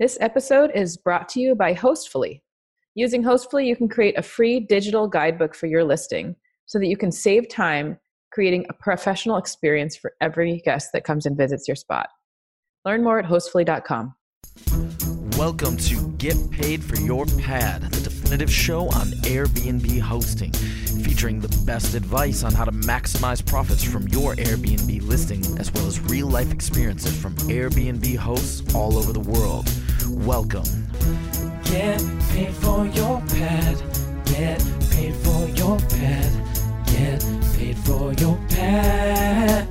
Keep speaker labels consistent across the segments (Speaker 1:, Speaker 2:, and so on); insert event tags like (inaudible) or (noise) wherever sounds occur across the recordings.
Speaker 1: This episode is brought to you by Hostfully. Using Hostfully, you can create a free digital guidebook for your listing so that you can save time creating a professional experience for every guest that comes and visits your spot. Learn more at hostfully.com.
Speaker 2: Welcome to Get Paid for Your Pad, show on Airbnb hosting, featuring the best advice on how to maximize profits from your Airbnb listing, as well as real life experiences from Airbnb hosts all over the world. Welcome.
Speaker 3: Get paid for your pad. Get paid for your pad. Get paid for your pad.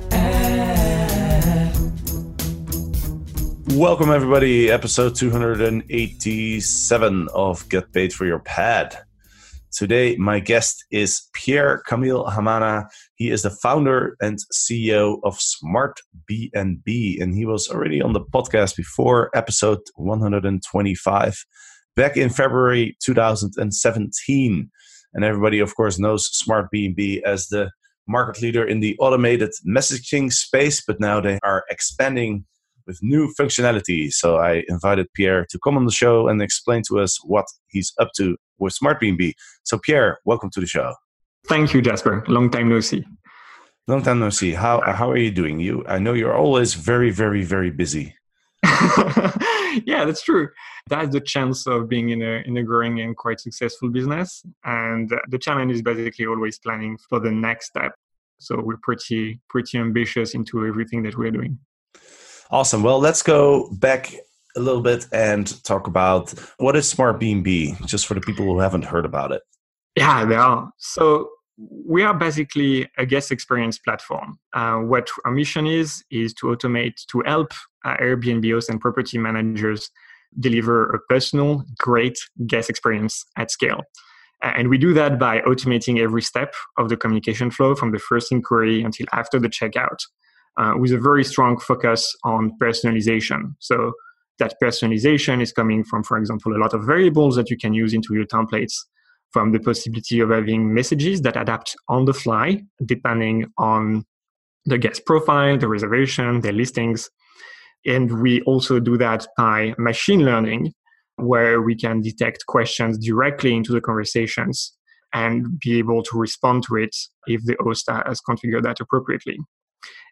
Speaker 4: Welcome, everybody. Episode 287 of Get Paid for Your Pad. Today, my guest is Pierre Camille Hamana. He is the founder and CEO of Smart BNB, and he was already on the podcast before, episode 125, back in February 2017. And everybody, of course, knows Smart BNB as the market leader in the automated messaging space, but now they are expanding with new functionality. So I invited Pierre to come on the show and explain to us what he's up to with Smart BNB. So Pierre, welcome to the show.
Speaker 5: Thank you, Jasper. Long time no see.
Speaker 4: Long time no see. How how are you doing? You I know you're always very very very busy. (laughs)
Speaker 5: yeah, that's true. That's the chance of being in a in a growing and quite successful business. And the challenge is basically always planning for the next step. So we're pretty pretty ambitious into everything that we're doing.
Speaker 4: Awesome. Well, let's go back a little bit and talk about what is Smart BNB, just for the people who haven't heard about it.
Speaker 5: Yeah, they are. So we are basically a guest experience platform. Uh, what our mission is is to automate to help uh, Airbnb hosts and property managers deliver a personal, great guest experience at scale. And we do that by automating every step of the communication flow from the first inquiry until after the checkout, uh, with a very strong focus on personalization. So that personalization is coming from, for example, a lot of variables that you can use into your templates from the possibility of having messages that adapt on the fly depending on the guest profile, the reservation, their listings. And we also do that by machine learning, where we can detect questions directly into the conversations and be able to respond to it if the host has configured that appropriately.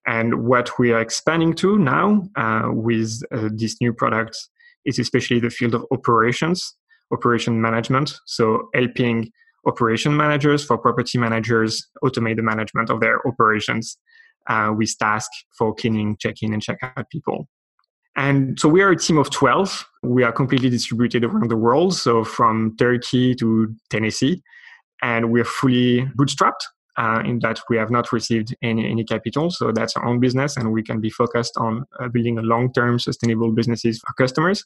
Speaker 5: And what we are expanding to now uh, with uh, this new product is especially the field of operations operation management. So helping operation managers for property managers automate the management of their operations uh, with tasks for cleaning, check-in, and check-out people. And so we are a team of 12. We are completely distributed around the world, so from Turkey to Tennessee. And we're fully bootstrapped uh, in that we have not received any, any capital. So that's our own business, and we can be focused on uh, building a long term sustainable businesses for customers.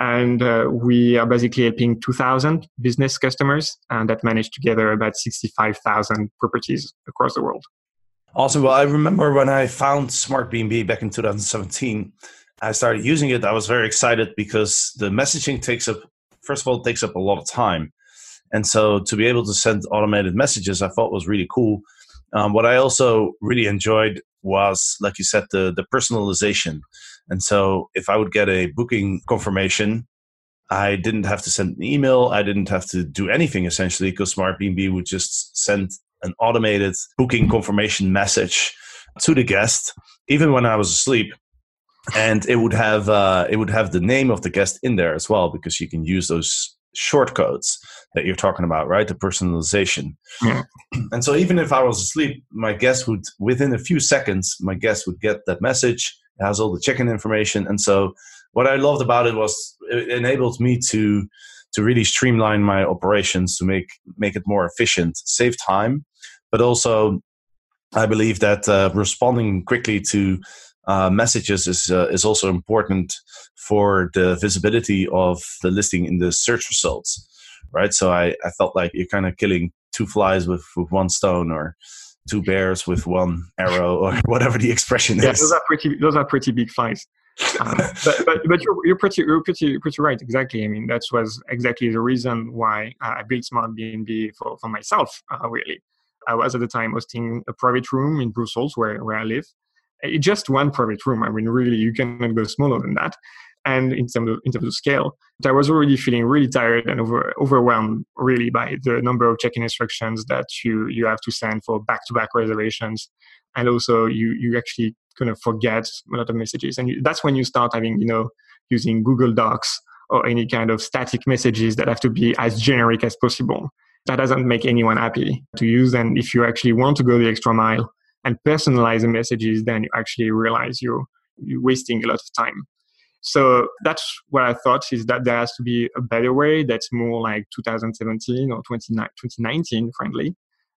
Speaker 5: And uh, we are basically helping 2000 business customers and that manage together about 65000 properties across the world.
Speaker 4: Awesome well i remember when i found smart bnb back in 2017 i started using it. I was very excited because the messaging takes up first of all takes up a lot of time and so to be able to send automated messages i thought was really cool um, what i also really enjoyed was like you said the the personalization and so if I would get a booking confirmation, I didn't have to send an email. I didn't have to do anything essentially because Smart BNB would just send an automated booking confirmation message to the guest, even when I was asleep. And it would have uh, it would have the name of the guest in there as well because you can use those shortcodes that you're talking about, right? The personalization. Yeah. And so even if I was asleep, my guest would within a few seconds, my guest would get that message it has all the check-in information, and so what I loved about it was it enabled me to to really streamline my operations to make make it more efficient, save time, but also I believe that uh, responding quickly to uh, messages is uh, is also important for the visibility of the listing in the search results, right? So I, I felt like you're kind of killing two flies with, with one stone, or two bears with one arrow or (laughs) whatever the expression
Speaker 5: yeah,
Speaker 4: is.
Speaker 5: those are pretty those are pretty big flies. Um, but, but, but you're, you're pretty you're pretty pretty right exactly i mean that was exactly the reason why i built smart bnb for, for myself uh, really i was at the time hosting a private room in brussels where, where i live Uh, just one private room i mean really you cannot go smaller than that and in terms of, in terms of scale. But I was already feeling really tired and over, overwhelmed really by the number of check-in instructions that you, you have to send for back-to-back reservations. And also you, you actually kind of forget a lot of messages. And you, that's when you start having, you know, using Google Docs or any kind of static messages that have to be as generic as possible. That doesn't make anyone happy to use. And if you actually want to go the extra mile and personalize the messages, then you actually realize you're, you're wasting a lot of time. So that's what I thought is that there has to be a better way that's more like 2017 or 2019 friendly.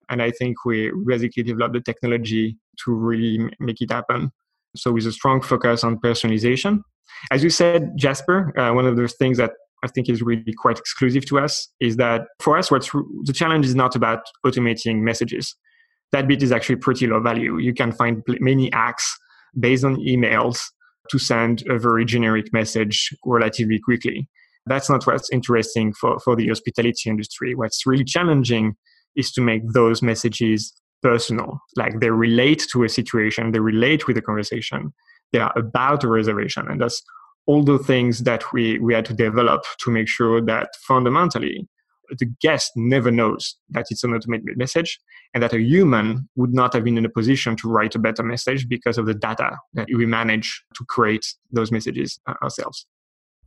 Speaker 5: And I think we basically developed the technology to really make it happen. So with a strong focus on personalization, as you said, Jasper, uh, one of the things that I think is really quite exclusive to us is that for us, what's the challenge is not about automating messages. That bit is actually pretty low value. You can find many hacks based on emails to send a very generic message relatively quickly. That's not what's interesting for, for the hospitality industry. What's really challenging is to make those messages personal, like they relate to a situation, they relate with a conversation, they are about a reservation. And that's all the things that we, we had to develop to make sure that fundamentally the guest never knows that it's an automated message and that a human would not have been in a position to write a better message because of the data that we manage to create those messages uh, ourselves.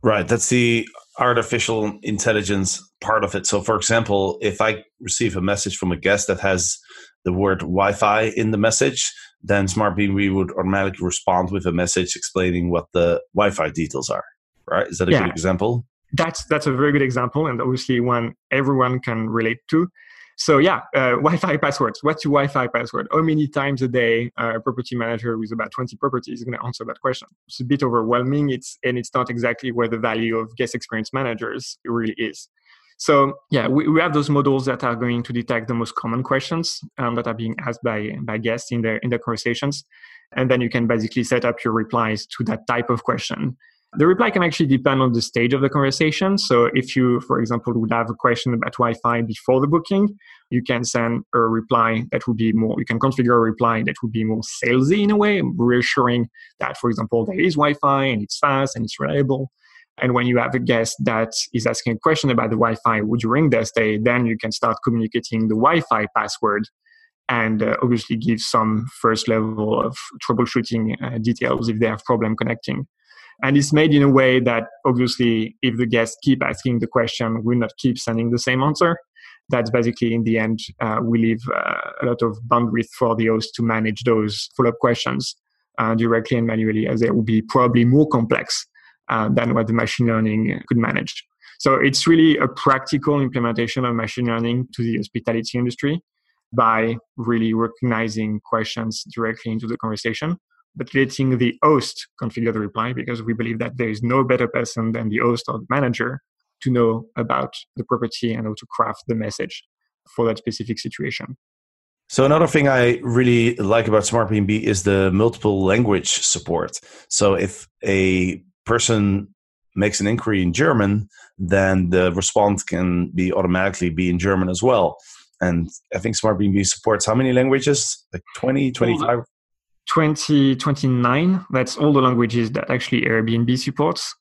Speaker 4: Right. That's the artificial intelligence part of it. So, for example, if I receive a message from a guest that has the word Wi Fi in the message, then SmartBnB would automatically respond with a message explaining what the Wi-Fi details are. Right? Is that a yeah. good example?
Speaker 5: That's that's a very good example, and obviously one everyone can relate to. So yeah, uh, Wi-Fi passwords. What's your Wi-Fi password? How many times a day a property manager with about 20 properties is going to answer that question? It's a bit overwhelming. It's and it's not exactly where the value of guest experience managers really is. So yeah, we, we have those models that are going to detect the most common questions um, that are being asked by, by guests in their in their conversations. And then you can basically set up your replies to that type of question. The reply can actually depend on the stage of the conversation. So if you, for example, would have a question about Wi-Fi before the booking, you can send a reply that would be more, you can configure a reply that would be more salesy in a way, reassuring that, for example, there is Wi-Fi and it's fast and it's reliable. And when you have a guest that is asking a question about the Wi-Fi during their stay, then you can start communicating the Wi-Fi password and uh, obviously give some first level of troubleshooting uh, details if they have problem connecting. And it's made in a way that obviously if the guests keep asking the question, we'll not keep sending the same answer. That's basically in the end, uh, we leave uh, a lot of bandwidth for the host to manage those follow-up questions uh, directly and manually as they will be probably more complex uh, than what the machine learning could manage. So it's really a practical implementation of machine learning to the hospitality industry by really recognizing questions directly into the conversation, but letting the host configure the reply because we believe that there is no better person than the host or the manager to know about the property and how to craft the message for that specific situation.
Speaker 4: So another thing I really like about SmartBnB is the multiple language support. So if a person makes an inquiry in German, then the response can be automatically be in German as well. And I think SmartBnB supports how many languages? Like 20, 25?
Speaker 5: 20, 29. That's all the languages that actually Airbnb supports.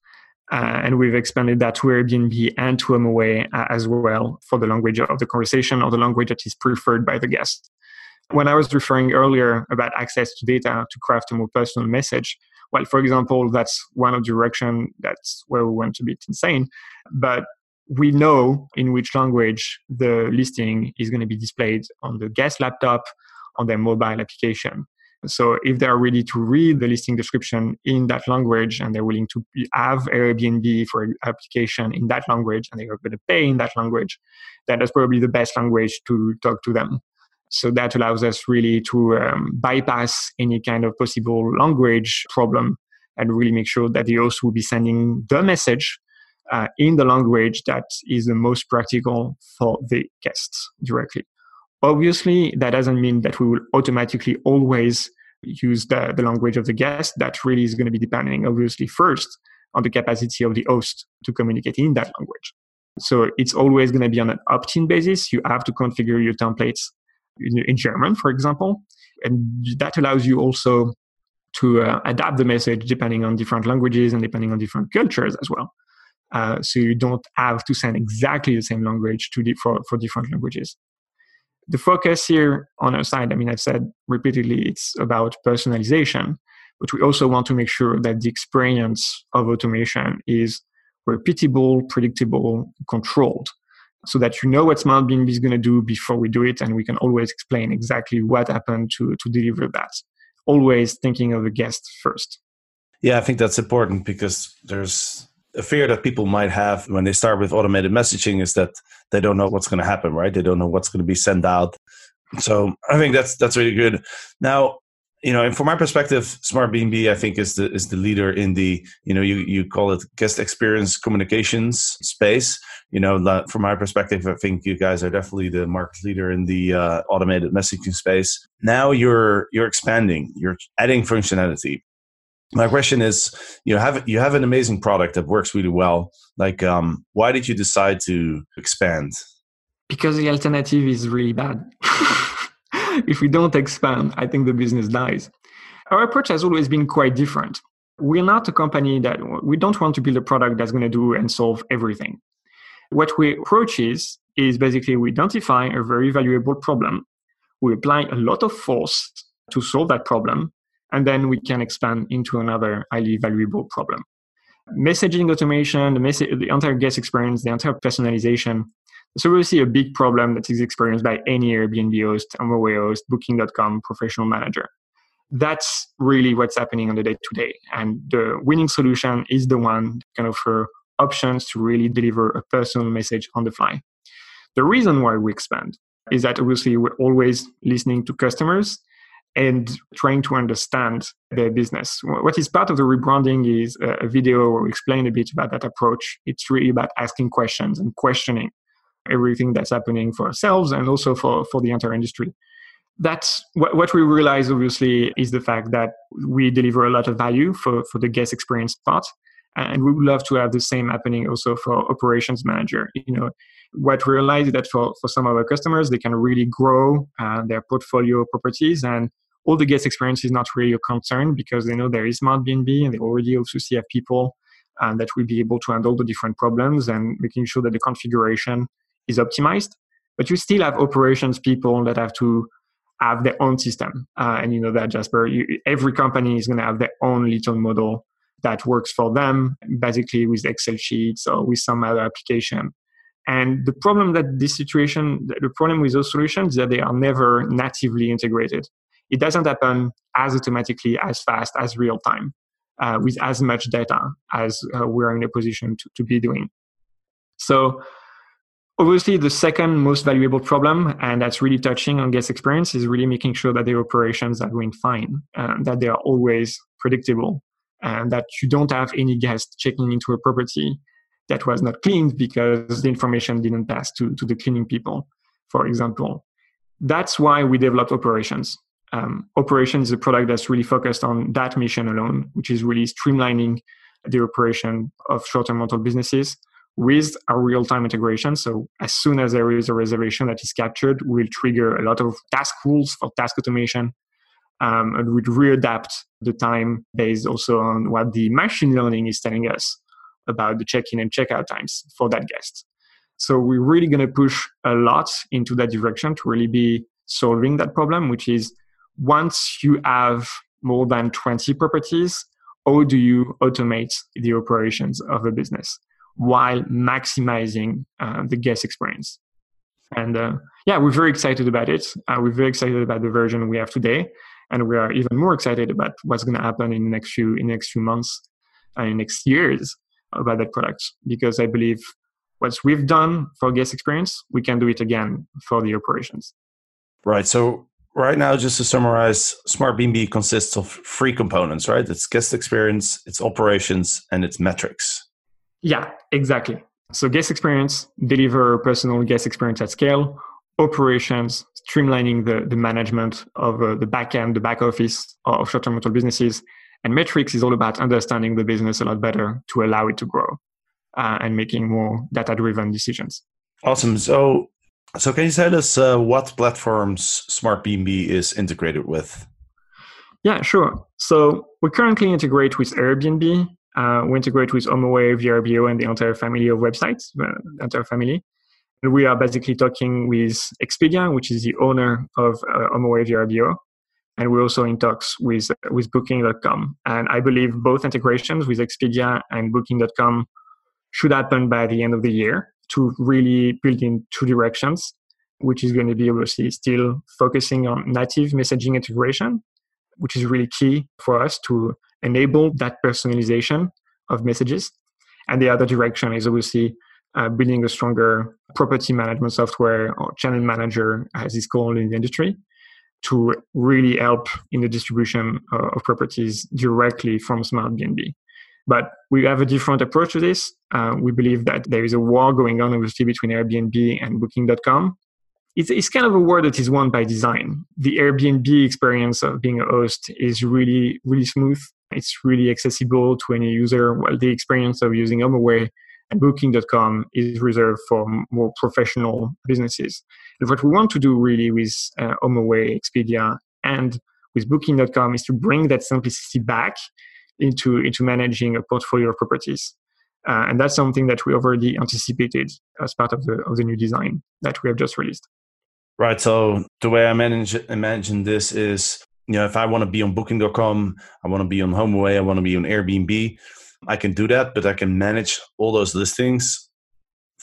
Speaker 5: Uh, and we've expanded that to Airbnb and to HomeAway uh, as well for the language of the conversation or the language that is preferred by the guest. When I was referring earlier about access to data to craft a more personal message, well, for example, that's one of the direction that's where we went a bit insane. But we know in which language the listing is going to be displayed on the guest laptop, on their mobile application. So if they're ready to read the listing description in that language and they're willing to have Airbnb for application in that language and they're going to pay in that language, then that's probably the best language to talk to them. So that allows us really to um, bypass any kind of possible language problem and really make sure that the host will be sending the message uh, in the language that is the most practical for the guests directly. Obviously, that doesn't mean that we will automatically always use the, the language of the guest. That really is going to be depending, obviously, first on the capacity of the host to communicate in that language. So it's always going to be on an opt in basis. You have to configure your templates in, in German, for example. And that allows you also to uh, adapt the message depending on different languages and depending on different cultures as well. Uh, so you don't have to send exactly the same language to di- for, for different languages. The focus here on our side, I mean, I've said repeatedly, it's about personalization, but we also want to make sure that the experience of automation is repeatable, predictable, controlled, so that you know what Smart BNB is going to do before we do it, and we can always explain exactly what happened to, to deliver that. Always thinking of the guest first.
Speaker 4: Yeah, I think that's important because there's a fear that people might have when they start with automated messaging is that they don't know what's going to happen, right? They don't know what's going to be sent out. So I think that's that's really good. Now, you know, and from my perspective, Smart BNB I think is the is the leader in the you know you you call it guest experience communications space. You know, from my perspective, I think you guys are definitely the market leader in the uh, automated messaging space. Now you're you're expanding, you're adding functionality my question is you have you have an amazing product that works really well. Like um, why did you decide to expand?
Speaker 5: Because the alternative is really bad. (laughs) If we don't expand i think the business dies. Our approach has always been quite different. We're not a company that we don't want to build a product that's going to do and solve everything. What we approach is is basically we identify a very valuable problem. We apply a lot of force to solve that problem and then we can expand into another highly valuable problem. Messaging automation, the, the entire guest experience, the entire personalization. So we see a big problem that is experienced by any Airbnb host, HomeAway host, Booking.com professional manager. That's really what's happening on the day to day. And the winning solution is the one that can offer options to really deliver a personal message on the fly. The reason why we expand is that obviously we're always listening to customers and trying to understand their business. What is part of the rebranding is a video where we explain a bit about that approach. It's really about asking questions and questioning everything that's happening for ourselves and also for, for the entire industry. That's what, what we realize, obviously, is the fact that we deliver a lot of value for, for the guest experience part. And we would love to have the same happening also for operations manager. You know, what we realize is that for, for some of our customers, they can really grow uh, their portfolio properties and all the guest experience is not really a concern because they know there is smart BNB and they already also see have people uh, that will be able to handle the different problems and making sure that the configuration is optimized. But you still have operations people that have to have their own system. Uh, and you know that Jasper, you, every company is going to have their own little model that works for them, basically with Excel sheets or with some other application. And the problem that this situation, the problem with those solutions is that they are never natively integrated it doesn't happen as automatically, as fast, as real time, uh, with as much data as uh, we're in a position to, to be doing. So, obviously, the second most valuable problem, and that's really touching on guest experience, is really making sure that the operations are going fine, uh, that they are always predictable, and that you don't have any guest checking into a property that was not cleaned because the information didn't pass to, to the cleaning people, for example. That's why we developed operations um, operation is a product that's really focused on that mission alone, which is really streamlining the operation of short-term rental businesses with a real-time integration. So as soon as there is a reservation that is captured, we'll trigger a lot of task rules for task automation. Um, and we'd readapt the time based also on what the machine learning is telling us about the check-in and check-out times for that guest. So we're really going to push a lot into that direction to really be solving that problem, which is once you have more than 20 properties, how do you automate the operations of a business while maximizing uh, the guest experience? And uh, yeah, we're very excited about it. Uh, we're very excited about the version we have today, and we are even more excited about what's going to happen in the next few in next few months and in next years about that product. Because I believe what we've done for guest experience, we can do it again for the operations.
Speaker 4: Right. So right now, just to summarize, Smart BNB consists of three components, right? It's guest experience, it's operations, and it's metrics.
Speaker 5: Yeah, exactly. So guest experience, deliver personal guest experience at scale. Operations, streamlining the, the management of uh, the back end, the back office of short-term rental businesses. And metrics is all about understanding the business a lot better to allow it to grow uh, and making more data-driven decisions.
Speaker 4: Awesome. So so, can you tell us uh, what platforms Smart BNB is integrated with?
Speaker 5: Yeah, sure. So we currently integrate with Airbnb. Uh, we integrate with HomeAway, VRBO, and the entire family of websites, the entire family. And we are basically talking with Expedia, which is the owner of uh, HomeAway VRBO. And we're also in talks with, with Booking.com. And I believe both integrations with Expedia and Booking.com should happen by the end of the year to really build in two directions, which is going to be obviously still focusing on native messaging integration, which is really key for us to enable that personalization of messages. And the other direction is obviously uh, building a stronger property management software or channel manager, as it's called in the industry, to really help in the distribution uh, of properties directly from Smart BNB. But we have a different approach to this. Uh, we believe that there is a war going on, obviously, between Airbnb and Booking.com. It's, it's kind of a war that is won by design. The Airbnb experience of being a host is really, really smooth. It's really accessible to any user. While the experience of using HomeAway and Booking.com is reserved for more professional businesses. And what we want to do really with uh, HomeAway, Expedia, and with Booking.com is to bring that simplicity back into, into managing a portfolio of properties. Uh, and that's something that we already anticipated as part of the, of the new design that we have just released.
Speaker 4: Right. So the way I manage imagine this is, you know, if I want to be on Booking.com, I want to be on HomeAway, I want to be on Airbnb, I can do that, but I can manage all those listings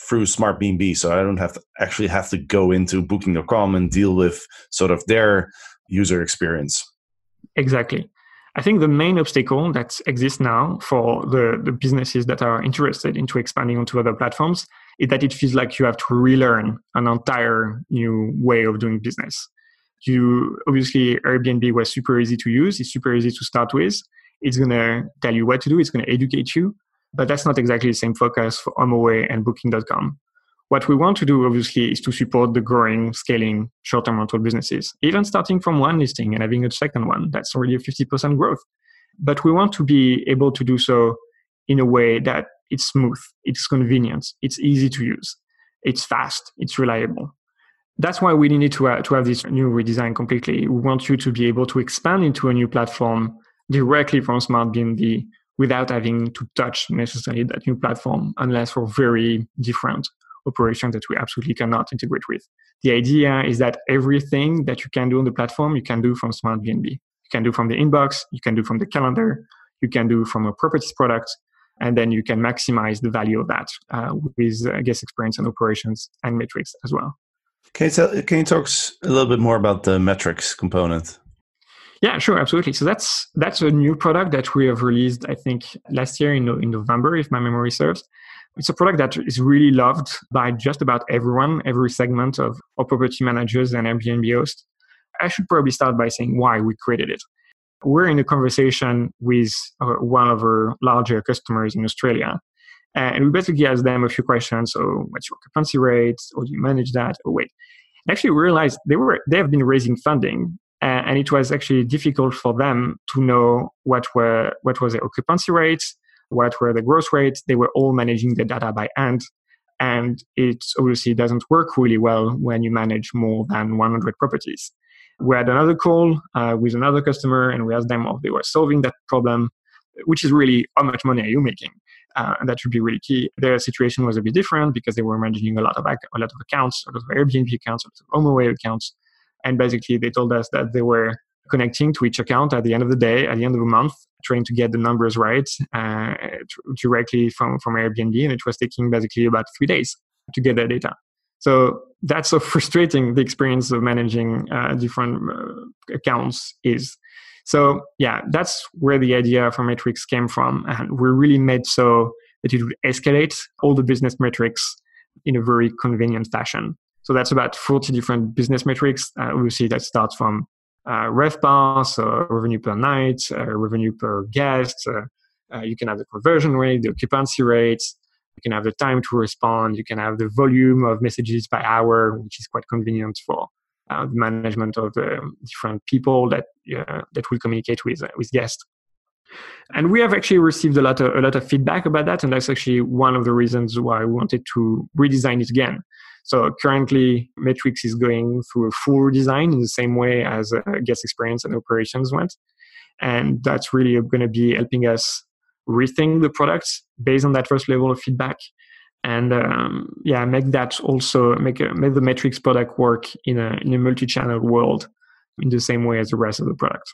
Speaker 4: through Smart BNB. So I don't have to actually have to go into Booking.com and deal with sort of their user experience.
Speaker 5: Exactly. I think the main obstacle that exists now for the, the businesses that are interested into expanding onto other platforms is that it feels like you have to relearn an entire new way of doing business. You obviously Airbnb was super easy to use, it's super easy to start with. It's gonna tell you what to do, it's gonna educate you, but that's not exactly the same focus for HomeAway and Booking.com. What we want to do, obviously, is to support the growing, scaling short-term rental businesses, even starting from one listing and having a second one. That's already a 50% growth. But we want to be able to do so in a way that it's smooth, it's convenient, it's easy to use, it's fast, it's reliable. That's why we need to, uh, to have this new redesign completely. We want you to be able to expand into a new platform directly from Smart BNB without having to touch necessarily that new platform unless for very different operations that we absolutely cannot integrate with. The idea is that everything that you can do on the platform, you can do from Smart BNB. You can do from the inbox, you can do from the calendar, you can do from a properties product, and then you can maximize the value of that uh, with uh, guest experience and operations and metrics as well.
Speaker 4: Can you, tell, can you talk a little bit more about the metrics component?
Speaker 5: Yeah, sure, absolutely. So that's that's a new product that we have released, I think, last year in, in November, if my memory serves. It's a product that is really loved by just about everyone, every segment of, of property managers and Airbnb hosts. I should probably start by saying why we created it. We're in a conversation with uh, one of our larger customers in Australia. And we basically asked them a few questions. So, what's your occupancy rate? How do you manage that? Oh, wait. Actually, we realized they were they have been raising funding, and it was actually difficult for them to know what were what was the occupancy rates, what were the growth rates. They were all managing the data by hand. And it obviously doesn't work really well when you manage more than 100 properties. We had another call uh, with another customer and we asked them if they were solving that problem, which is really how much money are you making? Uh, and that should be really key. Their situation was a bit different because they were managing a lot of a lot of accounts, a lot of Airbnb accounts, a lot of HomeAway accounts, and basically they told us that they were connecting to each account at the end of the day, at the end of the month, trying to get the numbers right uh, directly from, from Airbnb. And it was taking basically about three days to get that data. So that's so (laughs) frustrating the experience of managing uh, different uh, accounts is. So yeah, that's where the idea for metrics came from. And we really made so that it would escalate all the business metrics in a very convenient fashion. So that's about 40 different business metrics. Uh, obviously, that starts from uh, RevPAR, so revenue per night, uh, revenue per guest. Uh, uh, you can have the conversion rate, the occupancy rates. You can have the time to respond. You can have the volume of messages by hour, which is quite convenient for uh, the management of the different people that uh, that will communicate with with guests. And we have actually received a lot of a lot of feedback about that, and that's actually one of the reasons why we wanted to redesign it again. So currently, Metrics is going through a full redesign in the same way as uh, guest experience and operations went. And that's really going to be helping us rethink the products based on that first level of feedback. And um, yeah, make that also make a, make the metrics product work in a in a multi-channel world in the same way as the rest of the product.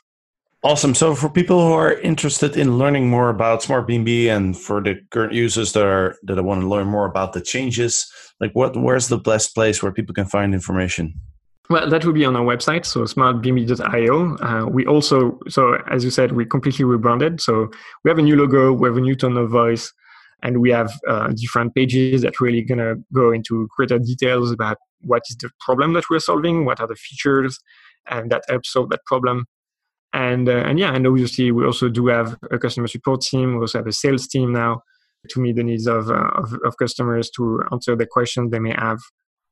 Speaker 4: Awesome. So for people who are interested in learning more about Smart BNB and for the current users that are that want to learn more about the changes, like what where's the best place where people can find information?
Speaker 5: Well, that will be on our website, so smartbnb.io. Uh, we also, so as you said, we completely rebranded. So we have a new logo, we have a new tone of voice, and we have uh, different pages that really gonna go into greater details about what is the problem that we're solving, what are the features, and that helps solve that problem. And uh, and yeah, and obviously we also do have a customer support team. We also have a sales team now to meet the needs of, uh, of, of customers to answer the questions they may have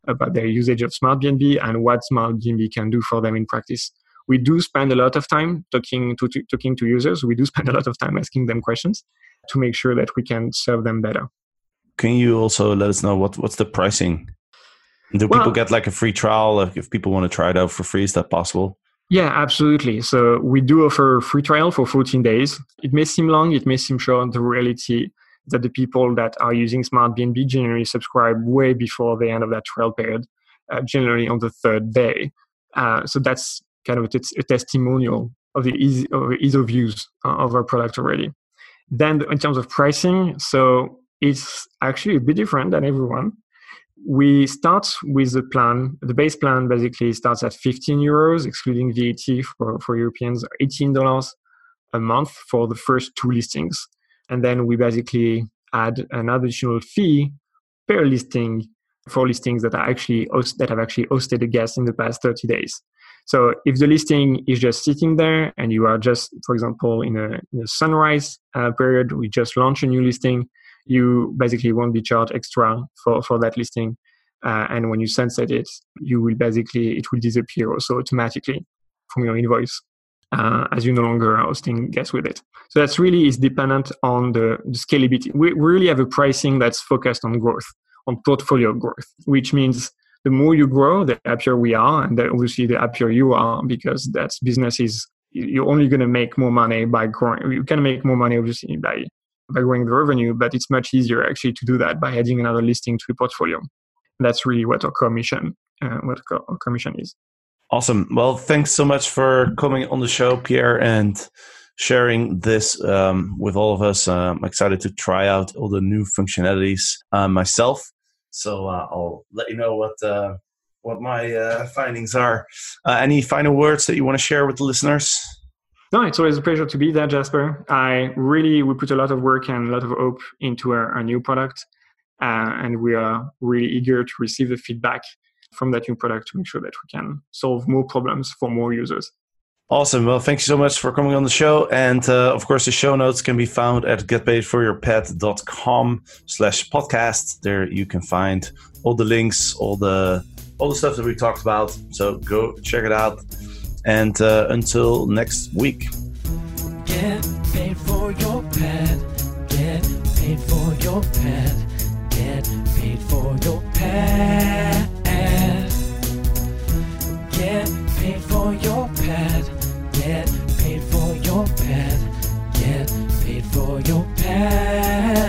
Speaker 5: about their usage of Smart BNB and what Smart BNB can do for them in practice. We do spend a lot of time talking to, to, talking to users. We do spend a lot of time asking them questions to make sure that we can serve them better.
Speaker 4: Can you also let us know what, what's the pricing? Do well, people get like a free trial if people want to try it out for free? Is that possible?
Speaker 5: Yeah, absolutely. So we do offer a free trial for 14 days. It may seem long, it may seem short. The reality that the people that are using Smart BNB generally subscribe way before the end of that trial period, uh, generally on the third day. Uh, so that's kind of a, a testimonial of the ease of, ease of use uh, of our product already. Then in terms of pricing, so it's actually a bit different than everyone. We start with the plan. The base plan basically starts at 15 euros, excluding VAT for, for Europeans, $18 a month for the first two listings and then we basically add an additional fee per listing for listings that are actually that have actually hosted a guest in the past 30 days. So if the listing is just sitting there and you are just, for example, in a, in a sunrise uh, period, we just launch a new listing, you basically won't be charged extra for, for that listing. Uh, and when you sunset it, you will basically, it will disappear also automatically from your invoice uh, as you no longer are hosting guests with it. So that's really is dependent on the, the scalability. We, we really have a pricing that's focused on growth, on portfolio growth, which means the more you grow, the happier we are, and then obviously the happier you are because that's business is you're only going to make more money by growing. You can make more money obviously by by growing the revenue, but it's much easier actually to do that by adding another listing to your portfolio. That's really what our commission, uh, what our commission is.
Speaker 4: Awesome. Well, thanks so much for coming on the show, Pierre, and sharing this um, with all of us. Uh, I'm excited to try out all the new functionalities uh, myself. So uh, I'll let you know what uh, what my uh, findings are. Uh, any final words that you want to share with the listeners?
Speaker 5: No, it's always a pleasure to be there, Jasper. I really we put a lot of work and a lot of hope into our, our new product, and we are really eager to receive the feedback from that new product to make sure that we can solve more problems for more users.
Speaker 4: Awesome. Well, thank you so much for coming on the show. And uh, of course, the show notes can be found at getpaidforyourpad.com slash podcast. There you can find all the links, all the all the stuff that we talked about. So go check it out. And uh, until next week. Get paid for your pad. Get paid for your pad. Get paid for your pad. Get paid for your pad. Get paid for your pad. Get paid for your pad.